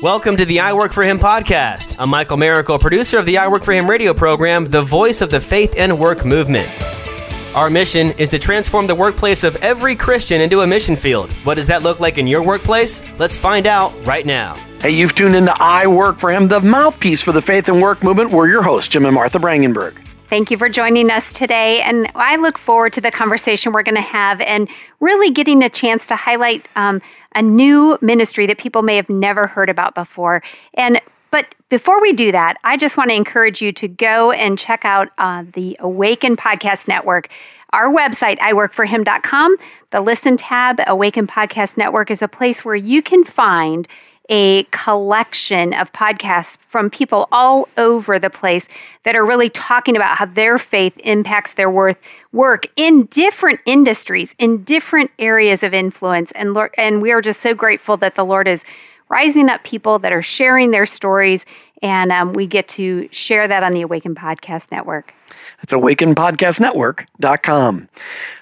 Welcome to the I Work for Him podcast. I'm Michael Miracle, producer of the I Work for Him radio program, the voice of the faith and work movement. Our mission is to transform the workplace of every Christian into a mission field. What does that look like in your workplace? Let's find out right now. Hey, you've tuned into I Work for Him, the mouthpiece for the faith and work movement. We're your hosts, Jim and Martha Brangenberg. Thank you for joining us today. And I look forward to the conversation we're going to have and really getting a chance to highlight um, a new ministry that people may have never heard about before. And but before we do that, I just want to encourage you to go and check out uh, the Awaken Podcast Network. Our website, iworkforhim.com, the Listen tab, Awaken Podcast Network is a place where you can find a collection of podcasts from people all over the place that are really talking about how their faith impacts their worth work in different industries, in different areas of influence. And Lord, and we are just so grateful that the Lord is rising up people that are sharing their stories, and um, we get to share that on the Awaken Podcast Network. It's awakenpodcastnetwork.com.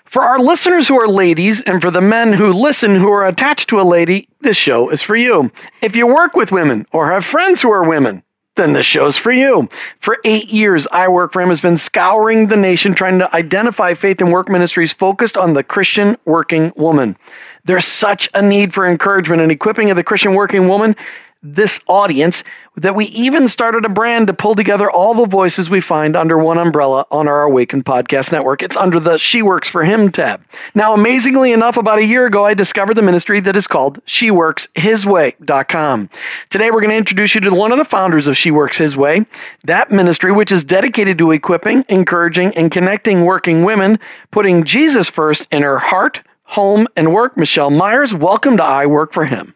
For our listeners who are ladies and for the men who listen who are attached to a lady, this show is for you. If you work with women or have friends who are women, then this show's for you. For eight years, I Work for Him has been scouring the nation trying to identify faith and work ministries focused on the Christian working woman. There's such a need for encouragement and equipping of the Christian working woman this audience that we even started a brand to pull together all the voices we find under one umbrella on our Awakened Podcast Network. It's under the She Works for Him tab. Now, amazingly enough, about a year ago, I discovered the ministry that is called SheWorksHisWay.com. Today, we're going to introduce you to one of the founders of She Works His Way, that ministry, which is dedicated to equipping, encouraging, and connecting working women, putting Jesus first in her heart, home, and work. Michelle Myers, welcome to I Work for Him.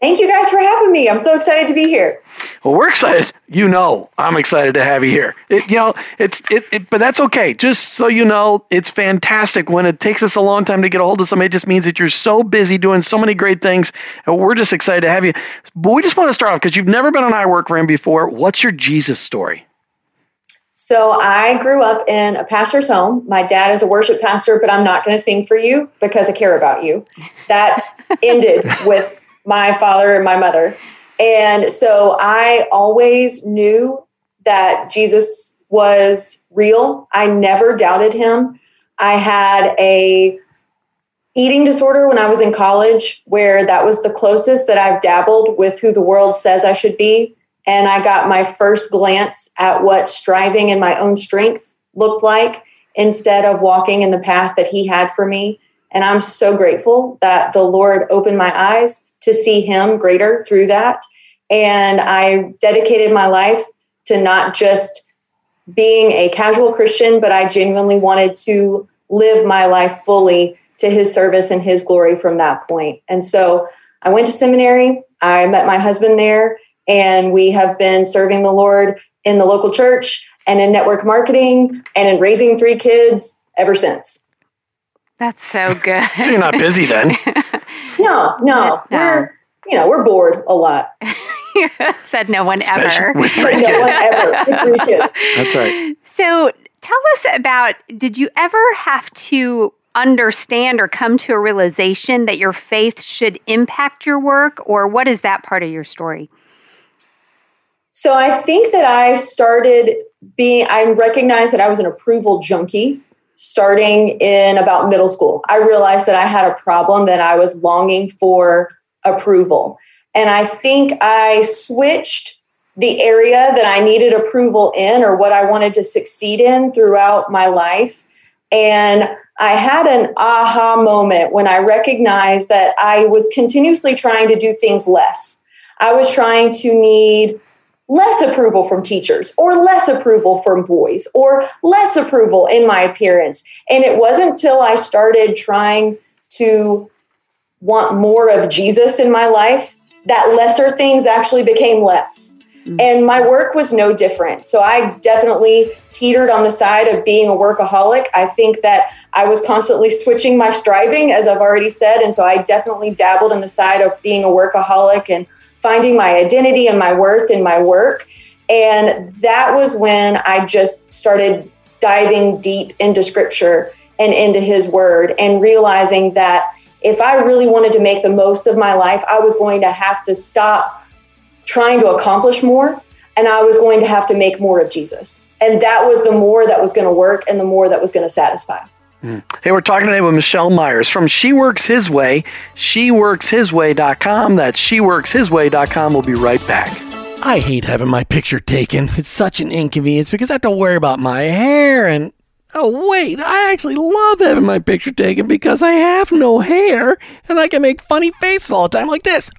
Thank you guys for having me. I'm so excited to be here. Well, we're excited. You know, I'm excited to have you here. It, you know, it's it, it, but that's okay. Just so you know, it's fantastic when it takes us a long time to get a hold of somebody. It just means that you're so busy doing so many great things, and we're just excited to have you. But we just want to start off because you've never been on I Work Him before. What's your Jesus story? So I grew up in a pastor's home. My dad is a worship pastor, but I'm not going to sing for you because I care about you. That ended with my father and my mother. And so I always knew that Jesus was real. I never doubted him. I had a eating disorder when I was in college where that was the closest that I've dabbled with who the world says I should be. And I got my first glance at what striving in my own strength looked like instead of walking in the path that he had for me. And I'm so grateful that the Lord opened my eyes to see Him greater through that. And I dedicated my life to not just being a casual Christian, but I genuinely wanted to live my life fully to His service and His glory from that point. And so I went to seminary, I met my husband there, and we have been serving the Lord in the local church and in network marketing and in raising three kids ever since. That's so good. so you're not busy then. no, no, no. We're you know, we're bored a lot. Said no one Especially ever. With three no one ever. With three kids. That's right. So tell us about did you ever have to understand or come to a realization that your faith should impact your work, or what is that part of your story? So I think that I started being, I recognized that I was an approval junkie starting in about middle school. I realized that I had a problem that I was longing for approval. And I think I switched the area that I needed approval in or what I wanted to succeed in throughout my life. And I had an aha moment when I recognized that I was continuously trying to do things less. I was trying to need less approval from teachers or less approval from boys or less approval in my appearance. And it wasn't until I started trying to want more of Jesus in my life that lesser things actually became less. Mm-hmm. And my work was no different. So I definitely teetered on the side of being a workaholic. I think that I was constantly switching my striving, as I've already said. And so I definitely dabbled in the side of being a workaholic and finding my identity and my worth in my work. And that was when I just started diving deep into scripture and into his word and realizing that if I really wanted to make the most of my life, I was going to have to stop trying to accomplish more and I was going to have to make more of Jesus. And that was the more that was going to work and the more that was going to satisfy. Mm. Hey, we're talking today with Michelle Myers from She Works His Way, sheworkshisway.com. That's sheworkshisway.com. We'll be right back. I hate having my picture taken. It's such an inconvenience because I have to worry about my hair and Oh, wait, I actually love having my picture taken because I have no hair and I can make funny faces all the time like this.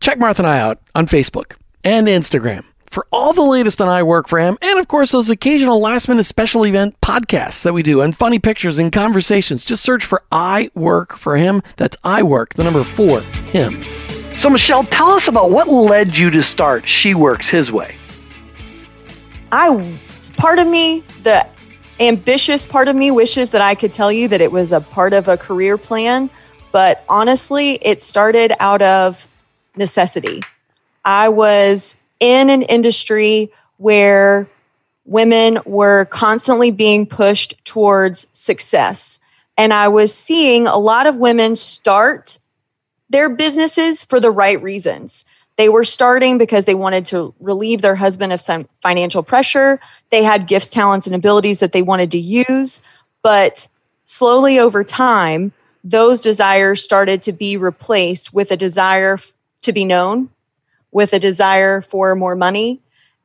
Check Martha and I out on Facebook and Instagram for all the latest on I Work for Him, and of course, those occasional last minute special event podcasts that we do, and funny pictures and conversations. Just search for I Work for Him. That's I Work, the number four, Him. So, Michelle, tell us about what led you to start She Works His Way. I, part of me, the ambitious part of me wishes that I could tell you that it was a part of a career plan, but honestly, it started out of necessity. I was in an industry where women were constantly being pushed towards success. And I was seeing a lot of women start their businesses for the right reasons. They were starting because they wanted to relieve their husband of some financial pressure. They had gifts, talents, and abilities that they wanted to use. But slowly over time, those desires started to be replaced with a desire to be known, with a desire for more money.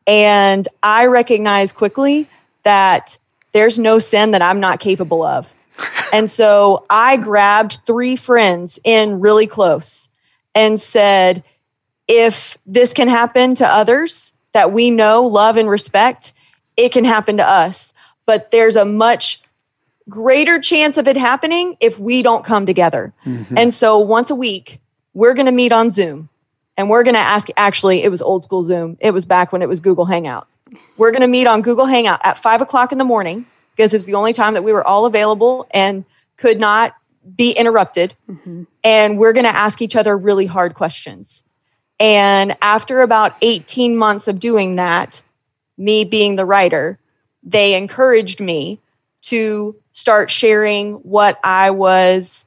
And I recognize quickly that there's no sin that I'm not capable of. And so I grabbed three friends in really close and said, if this can happen to others that we know, love, and respect, it can happen to us. But there's a much greater chance of it happening if we don't come together. Mm-hmm. And so once a week, we're going to meet on Zoom and we're going to ask actually it was old school zoom. It was back when it was google hangout. We're going to meet on google hangout at five o'clock in the morning because it was the only time that we were all available and could not be interrupted. Mm-hmm. and we're going to ask each other really hard questions. And after about 18 months of doing that me being the writer they encouraged me to start sharing what i was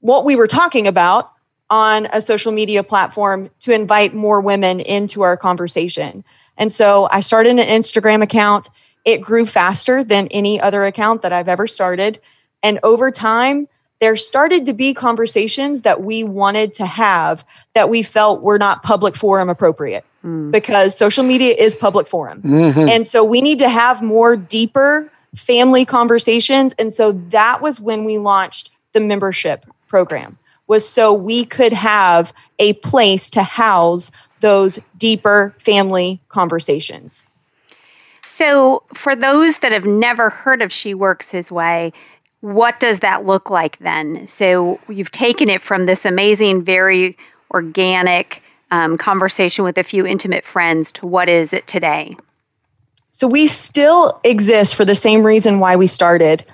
what we were talking about on a social media platform to invite more women into our conversation. And so I started an Instagram account. It grew faster than any other account that I've ever started. And over time, there started to be conversations that we wanted to have that we felt were not public forum appropriate mm. because social media is public forum. Mm-hmm. And so we need to have more deeper family conversations. And so that was when we launched the membership program was so we could have a place to house those deeper family conversations. So, for those that have never heard of She Works His Way, what does that look like then? So, you've taken it from this amazing, very organic um, conversation with a few intimate friends to what is it today? So, we still exist for the same reason why we started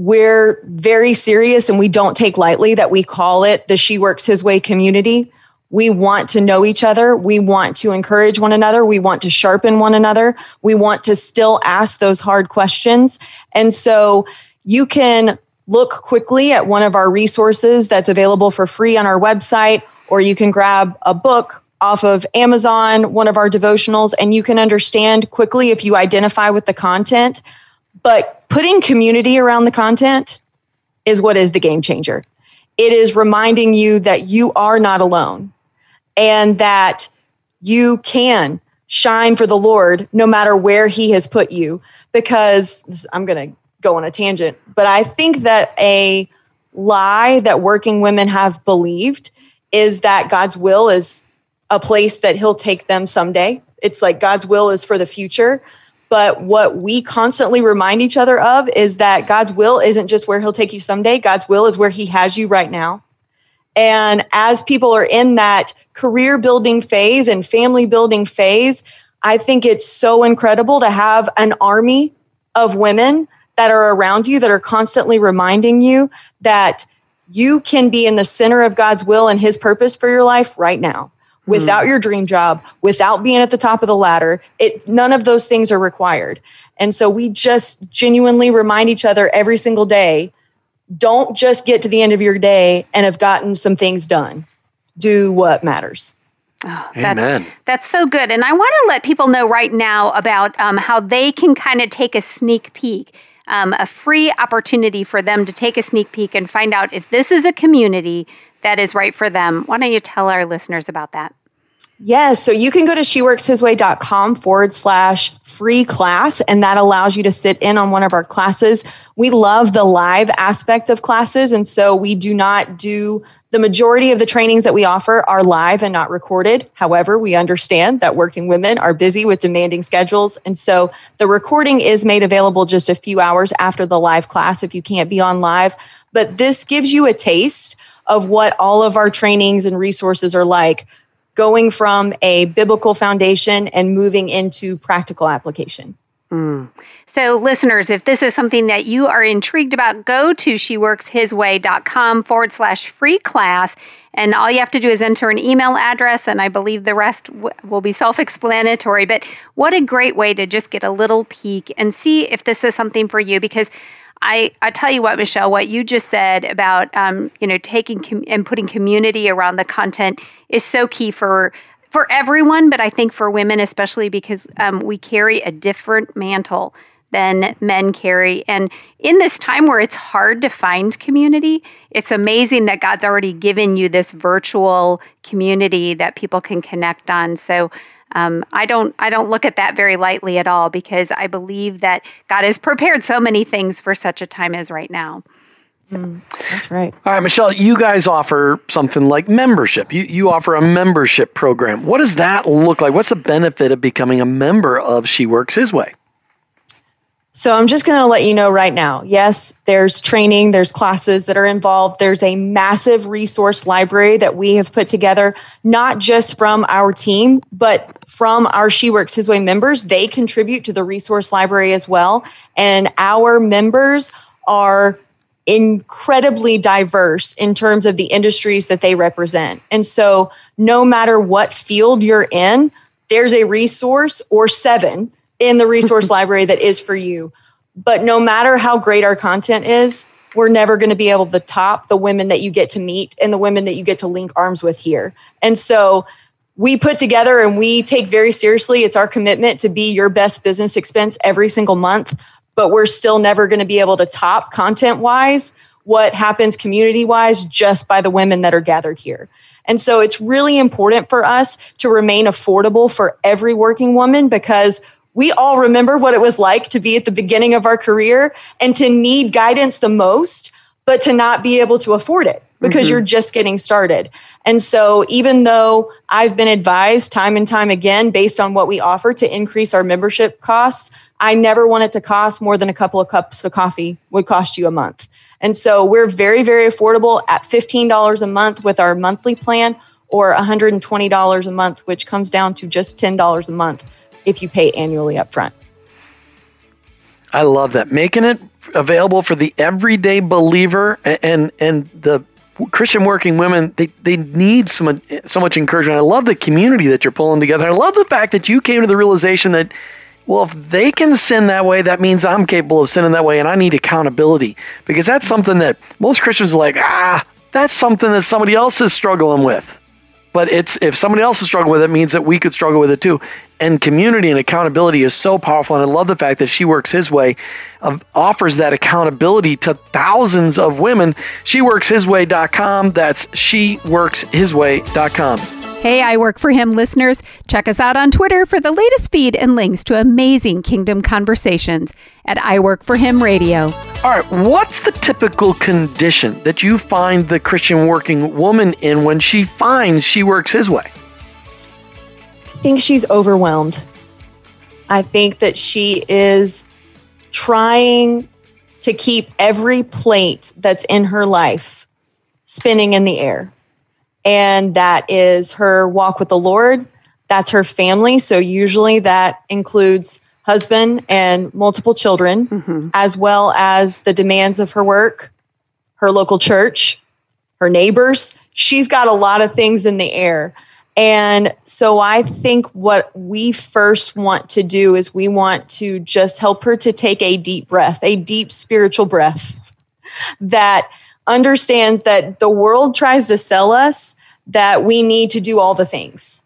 we're very serious and we don't take lightly that we call it the She Works His Way community. We want to know each other. We want to encourage one another. We want to sharpen one another. We want to still ask those hard questions. And so you can look quickly at one of our resources that's available for free on our website, or you can grab a book off of Amazon, one of our devotionals, and you can understand quickly if you identify with the content but putting community around the content is what is the game changer. It is reminding you that you are not alone and that you can shine for the Lord no matter where He has put you. Because I'm going to go on a tangent, but I think that a lie that working women have believed is that God's will is a place that He'll take them someday. It's like God's will is for the future. But what we constantly remind each other of is that God's will isn't just where He'll take you someday, God's will is where He has you right now. And as people are in that career building phase and family building phase, I think it's so incredible to have an army of women that are around you that are constantly reminding you that you can be in the center of God's will and His purpose for your life right now without mm. your dream job, without being at the top of the ladder. It none of those things are required. And so we just genuinely remind each other every single day don't just get to the end of your day and have gotten some things done. Do what matters. Oh, that, Amen. That's so good. And I want to let people know right now about um, how they can kind of take a sneak peek, um, a free opportunity for them to take a sneak peek and find out if this is a community that is right for them. Why don't you tell our listeners about that? Yes. So you can go to sheworkshisway.com forward slash free class, and that allows you to sit in on one of our classes. We love the live aspect of classes. And so we do not do the majority of the trainings that we offer are live and not recorded. However, we understand that working women are busy with demanding schedules. And so the recording is made available just a few hours after the live class if you can't be on live. But this gives you a taste of what all of our trainings and resources are like going from a biblical foundation and moving into practical application. Mm. So, listeners, if this is something that you are intrigued about, go to sheworkshisway.com forward slash free class. And all you have to do is enter an email address, and I believe the rest w- will be self explanatory. But what a great way to just get a little peek and see if this is something for you because I, I tell you what, Michelle, what you just said about um, you know taking com- and putting community around the content is so key for for everyone, but I think for women especially because um, we carry a different mantle than men carry. And in this time where it's hard to find community, it's amazing that God's already given you this virtual community that people can connect on. So um, I don't I don't look at that very lightly at all because I believe that God has prepared so many things for such a time as right now. So. Mm, that's right. All right, Michelle, you guys offer something like membership. You, you offer a membership program. What does that look like? What's the benefit of becoming a member of She Works His Way? So I'm just going to let you know right now. Yes, there's training, there's classes that are involved. There's a massive resource library that we have put together, not just from our team, but from our She Works His Way members. They contribute to the resource library as well. And our members are incredibly diverse in terms of the industries that they represent. And so no matter what field you're in, there's a resource or seven in the resource library that is for you. But no matter how great our content is, we're never going to be able to top the women that you get to meet and the women that you get to link arms with here. And so we put together and we take very seriously it's our commitment to be your best business expense every single month, but we're still never going to be able to top content wise what happens community wise just by the women that are gathered here. And so it's really important for us to remain affordable for every working woman because we all remember what it was like to be at the beginning of our career and to need guidance the most, but to not be able to afford it because mm-hmm. you're just getting started. And so, even though I've been advised time and time again, based on what we offer, to increase our membership costs, I never want it to cost more than a couple of cups of coffee would cost you a month. And so, we're very, very affordable at $15 a month with our monthly plan or $120 a month, which comes down to just $10 a month if you pay annually up front. I love that. Making it available for the everyday believer and and the Christian working women, they, they need so so much encouragement. I love the community that you're pulling together. I love the fact that you came to the realization that, well, if they can sin that way, that means I'm capable of sinning that way, and I need accountability. Because that's something that most Christians are like, ah, that's something that somebody else is struggling with. But it's if somebody else is struggling with it, it means that we could struggle with it too and community and accountability is so powerful. And I love the fact that she works his way, offers that accountability to thousands of women. She works his way.com. That's she works his way.com. Hey, I Work for Him listeners. Check us out on Twitter for the latest feed and links to amazing kingdom conversations at I Work for Him Radio. All right, what's the typical condition that you find the Christian working woman in when she finds she works his way? I think she's overwhelmed. I think that she is trying to keep every plate that's in her life spinning in the air. And that is her walk with the Lord. That's her family. So, usually that includes husband and multiple children, mm-hmm. as well as the demands of her work, her local church, her neighbors. She's got a lot of things in the air. And so I think what we first want to do is we want to just help her to take a deep breath, a deep spiritual breath, that understands that the world tries to sell us that we need to do all the things.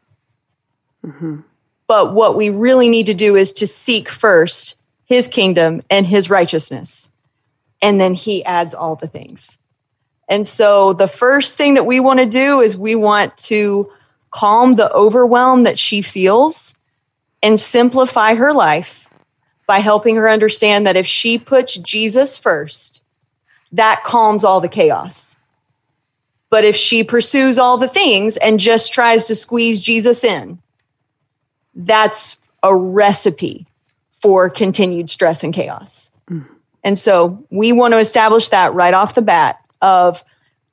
Mm-hmm. But what we really need to do is to seek first his kingdom and his righteousness. And then he adds all the things. And so the first thing that we want to do is we want to calm the overwhelm that she feels and simplify her life by helping her understand that if she puts Jesus first, that calms all the chaos. But if she pursues all the things and just tries to squeeze Jesus in, that's a recipe for continued stress and chaos. Mm. And so we want to establish that right off the bat of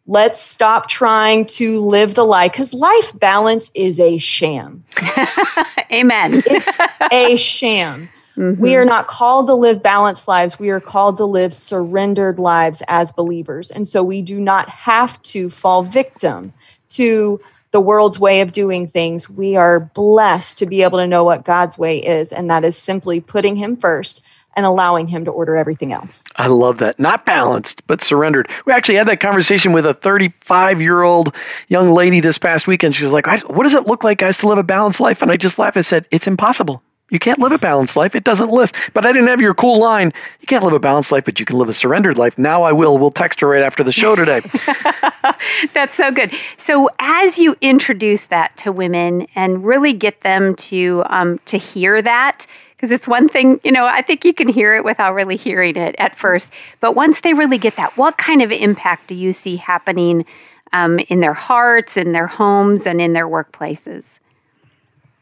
let's stop trying to live the life because life balance is a sham. Amen. it's a sham. Mm-hmm. We are not called to live balanced lives. We are called to live surrendered lives as believers. And so we do not have to fall victim to the world's way of doing things. We are blessed to be able to know what God's way is, and that is simply putting Him first and allowing him to order everything else. I love that. Not balanced, but surrendered. We actually had that conversation with a 35 year old young lady this past weekend. She was like, What does it look like, guys, to live a balanced life? And I just laughed. I said, It's impossible. You can't live a balanced life. It doesn't list. But I didn't have your cool line. You can't live a balanced life, but you can live a surrendered life. Now I will. We'll text her right after the show today. That's so good. So as you introduce that to women and really get them to um, to hear that, because it's one thing, you know, I think you can hear it without really hearing it at first. But once they really get that, what kind of impact do you see happening um, in their hearts, in their homes, and in their workplaces?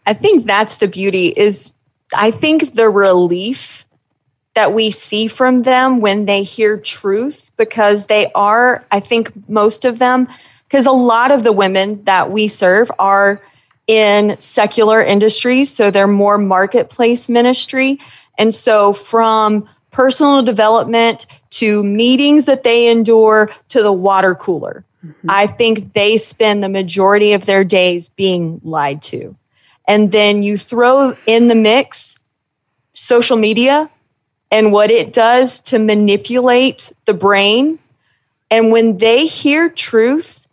I think that's the beauty is I think the relief that we see from them when they hear truth because they are I think most of them because a lot of the women that we serve are in secular industries. So they're more marketplace ministry. And so from personal development to meetings that they endure to the water cooler, mm-hmm. I think they spend the majority of their days being lied to. And then you throw in the mix social media and what it does to manipulate the brain. And when they hear truth,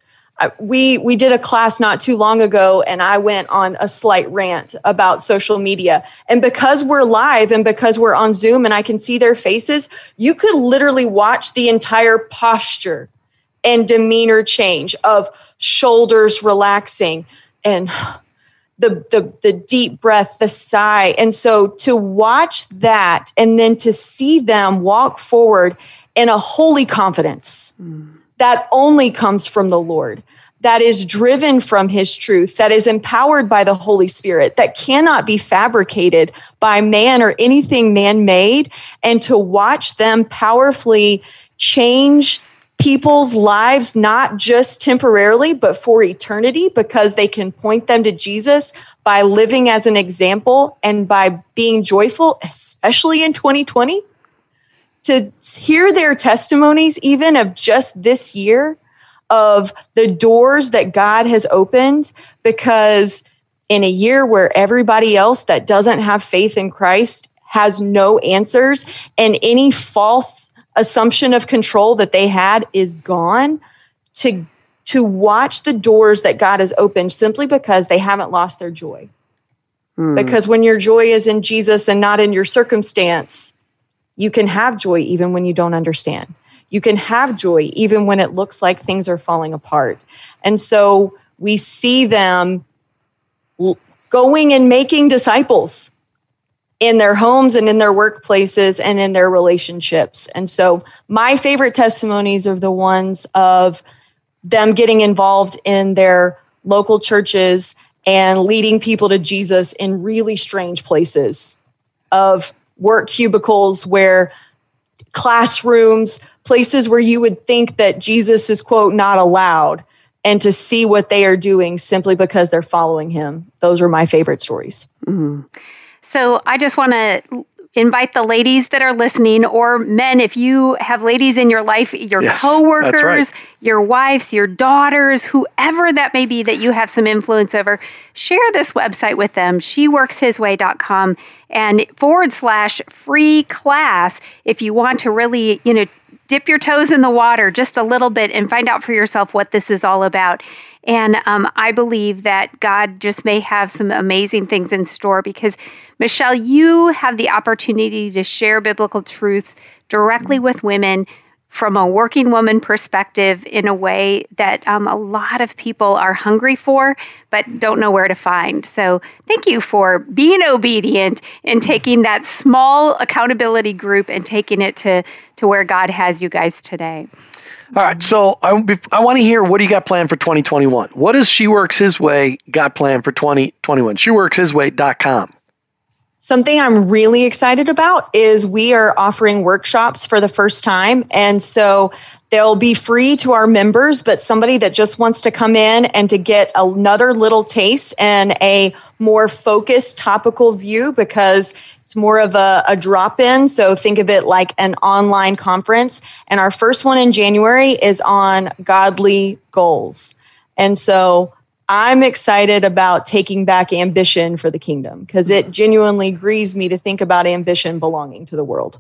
we we did a class not too long ago and i went on a slight rant about social media and because we're live and because we're on zoom and i can see their faces you could literally watch the entire posture and demeanor change of shoulders relaxing and the, the the deep breath the sigh. And so to watch that and then to see them walk forward in a holy confidence mm. that only comes from the Lord, that is driven from His truth, that is empowered by the Holy Spirit, that cannot be fabricated by man or anything man made, and to watch them powerfully change people's lives, not just temporarily, but for eternity, because they can point them to Jesus by living as an example and by being joyful, especially in 2020 to hear their testimonies, even of just this year, of the doors that God has opened, because in a year where everybody else that doesn't have faith in Christ has no answers, and any false assumption of control that they had is gone, to to watch the doors that God has opened simply because they haven't lost their joy. Hmm. Because when your joy is in Jesus and not in your circumstance, you can have joy even when you don't understand. You can have joy even when it looks like things are falling apart. And so we see them going and making disciples in their homes and in their workplaces and in their relationships. And so my favorite testimonies are the ones of them getting involved in their local churches and leading people to Jesus in really strange places of work cubicles where classrooms, places where you would think that Jesus is, quote, not allowed, and to see what they are doing simply because they're following him. Those are my favorite stories. Mm-hmm. So I just want to invite the ladies that are listening, or men, if you have ladies in your life, your Yes, coworkers, right. your wives, your daughters, whoever that may be that you have some influence over, share this website with them, sheworkshisway.com and forward slash free class if you want to really, you know, dip your toes in the water just a little bit and find out for yourself what this is all about. And um, I believe that God just may have some amazing things in store because, Michelle, you have the opportunity to share biblical truths directly with women from a working woman perspective in a way that um, a lot of people are hungry for but don't know where to find. So, thank you for being obedient and taking that small accountability group and taking it to, to where God has you guys today. All right, so I, I want to hear what do you got planned for 2021? What does She Works His Way got planned for 2021? SheWorksHisWay.com. Something I'm really excited about is we are offering workshops for the first time. And so they'll be free to our members, but somebody that just wants to come in and to get another little taste and a more focused topical view because it's more of a, a drop in. So think of it like an online conference. And our first one in January is on godly goals. And so I'm excited about taking back ambition for the kingdom because it genuinely grieves me to think about ambition belonging to the world.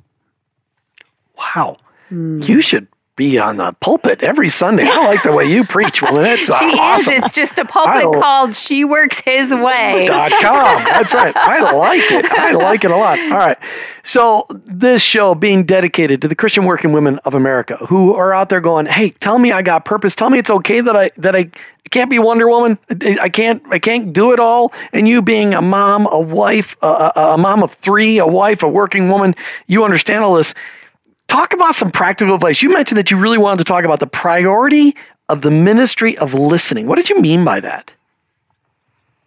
Wow. Hmm. You should be on the pulpit every Sunday. I like the way you preach, woman. It's She awesome. is. It's just a pulpit l- called She Works His Way. dot com. That's right. I like it. I like it a lot. All right. So this show being dedicated to the Christian working women of America who are out there going, "Hey, tell me I got purpose. Tell me it's okay that I that I can't be Wonder Woman. I I can't I can't do it all." And you being a mom, a wife, a, a, a mom of three, a wife, a working woman, you understand all this. Talk about some practical advice. You mentioned that you really wanted to talk about the priority of the ministry of listening. What did you mean by that?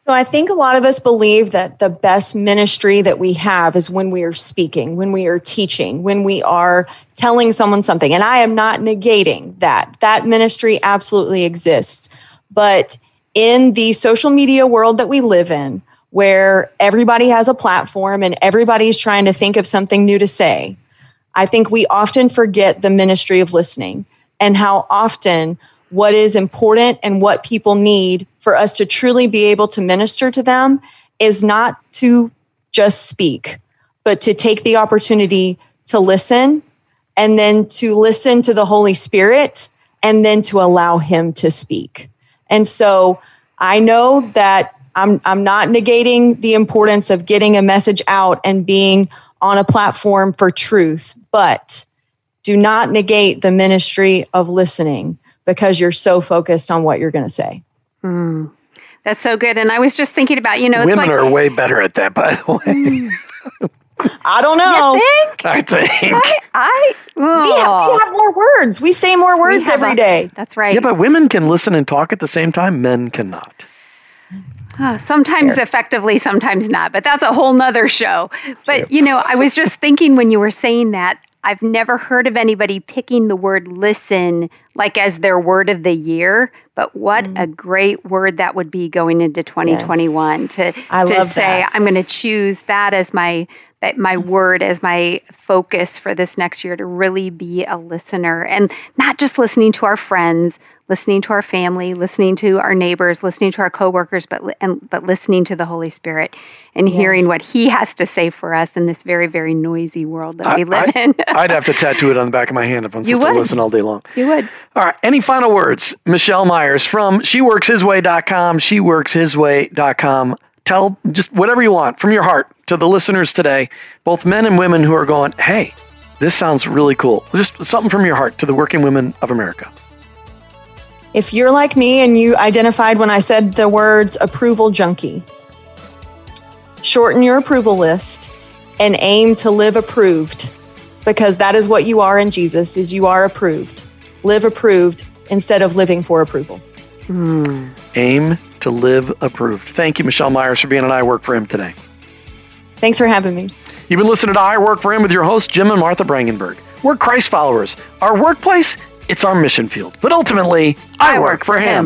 So I think a lot of us believe that the best ministry that we have is when we are speaking, when we are teaching, when we are telling someone something. And I am not negating that. That ministry absolutely exists. But in the social media world that we live in, where everybody has a platform and everybody's trying to think of something new to say, I think we often forget the ministry of listening and how often what is important and what people need for us to truly be able to minister to them is not to just speak, but to take the opportunity to listen and then to listen to the Holy Spirit and then to allow Him to speak. And so I know that I'm, I'm not negating the importance of getting a message out and being on a platform for truth, but do not negate the ministry of listening because you're so focused on what you're going to say. Hmm. That's so good. And I was just thinking about, you know, it's Women like, are way better at that, by the way. I don't know. think? I think. I, We have, we have more words. We say more words have every a- day. That's right. Yeah, but women can listen and talk at the same time. Men cannot. Uh, sometimes effectively, sometimes not, but that's a whole nother show. But, you know, I was just thinking when you were saying that, I've never heard of anybody picking the word listen like as their word of the year, but what Mm. a great word that would be going into 2021 to, I to say, that. I'm going to choose that as my that my word as my focus for this next year to really be a listener and not just listening to our friends, listening to our family, listening to our neighbors, listening to our coworkers, but and, but listening to the Holy Spirit and hearing what He has to say for us in this very very noisy world that we live in. I'd have to tattoo it on the back of my hand if I'm supposed to listen all day long. you would. All right. Any final words? Michelle Myers from SheWorksHisWay.com, SheWorksHisWay.com. Tell just whatever you want from your heart to the listeners today, both men and women who are going, hey, this sounds really cool. Just something from your heart to the working women of America. If you're like me and you identified when I said the words approval junkie, shorten your approval list and aim to live approved because that is what you are in Jesus is you are approved. Live approved instead of living for approval. Hmm. Aim to live approved. Thank you, Michelle Myers, for being on I Work for Him today. Thanks for having me. You've been listening to I Work for Him with your hosts, Jim and Martha Brangenberg. We're Christ followers. Our workplace, it's our mission field. But ultimately, I, work, for him.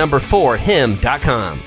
number 4 him.com.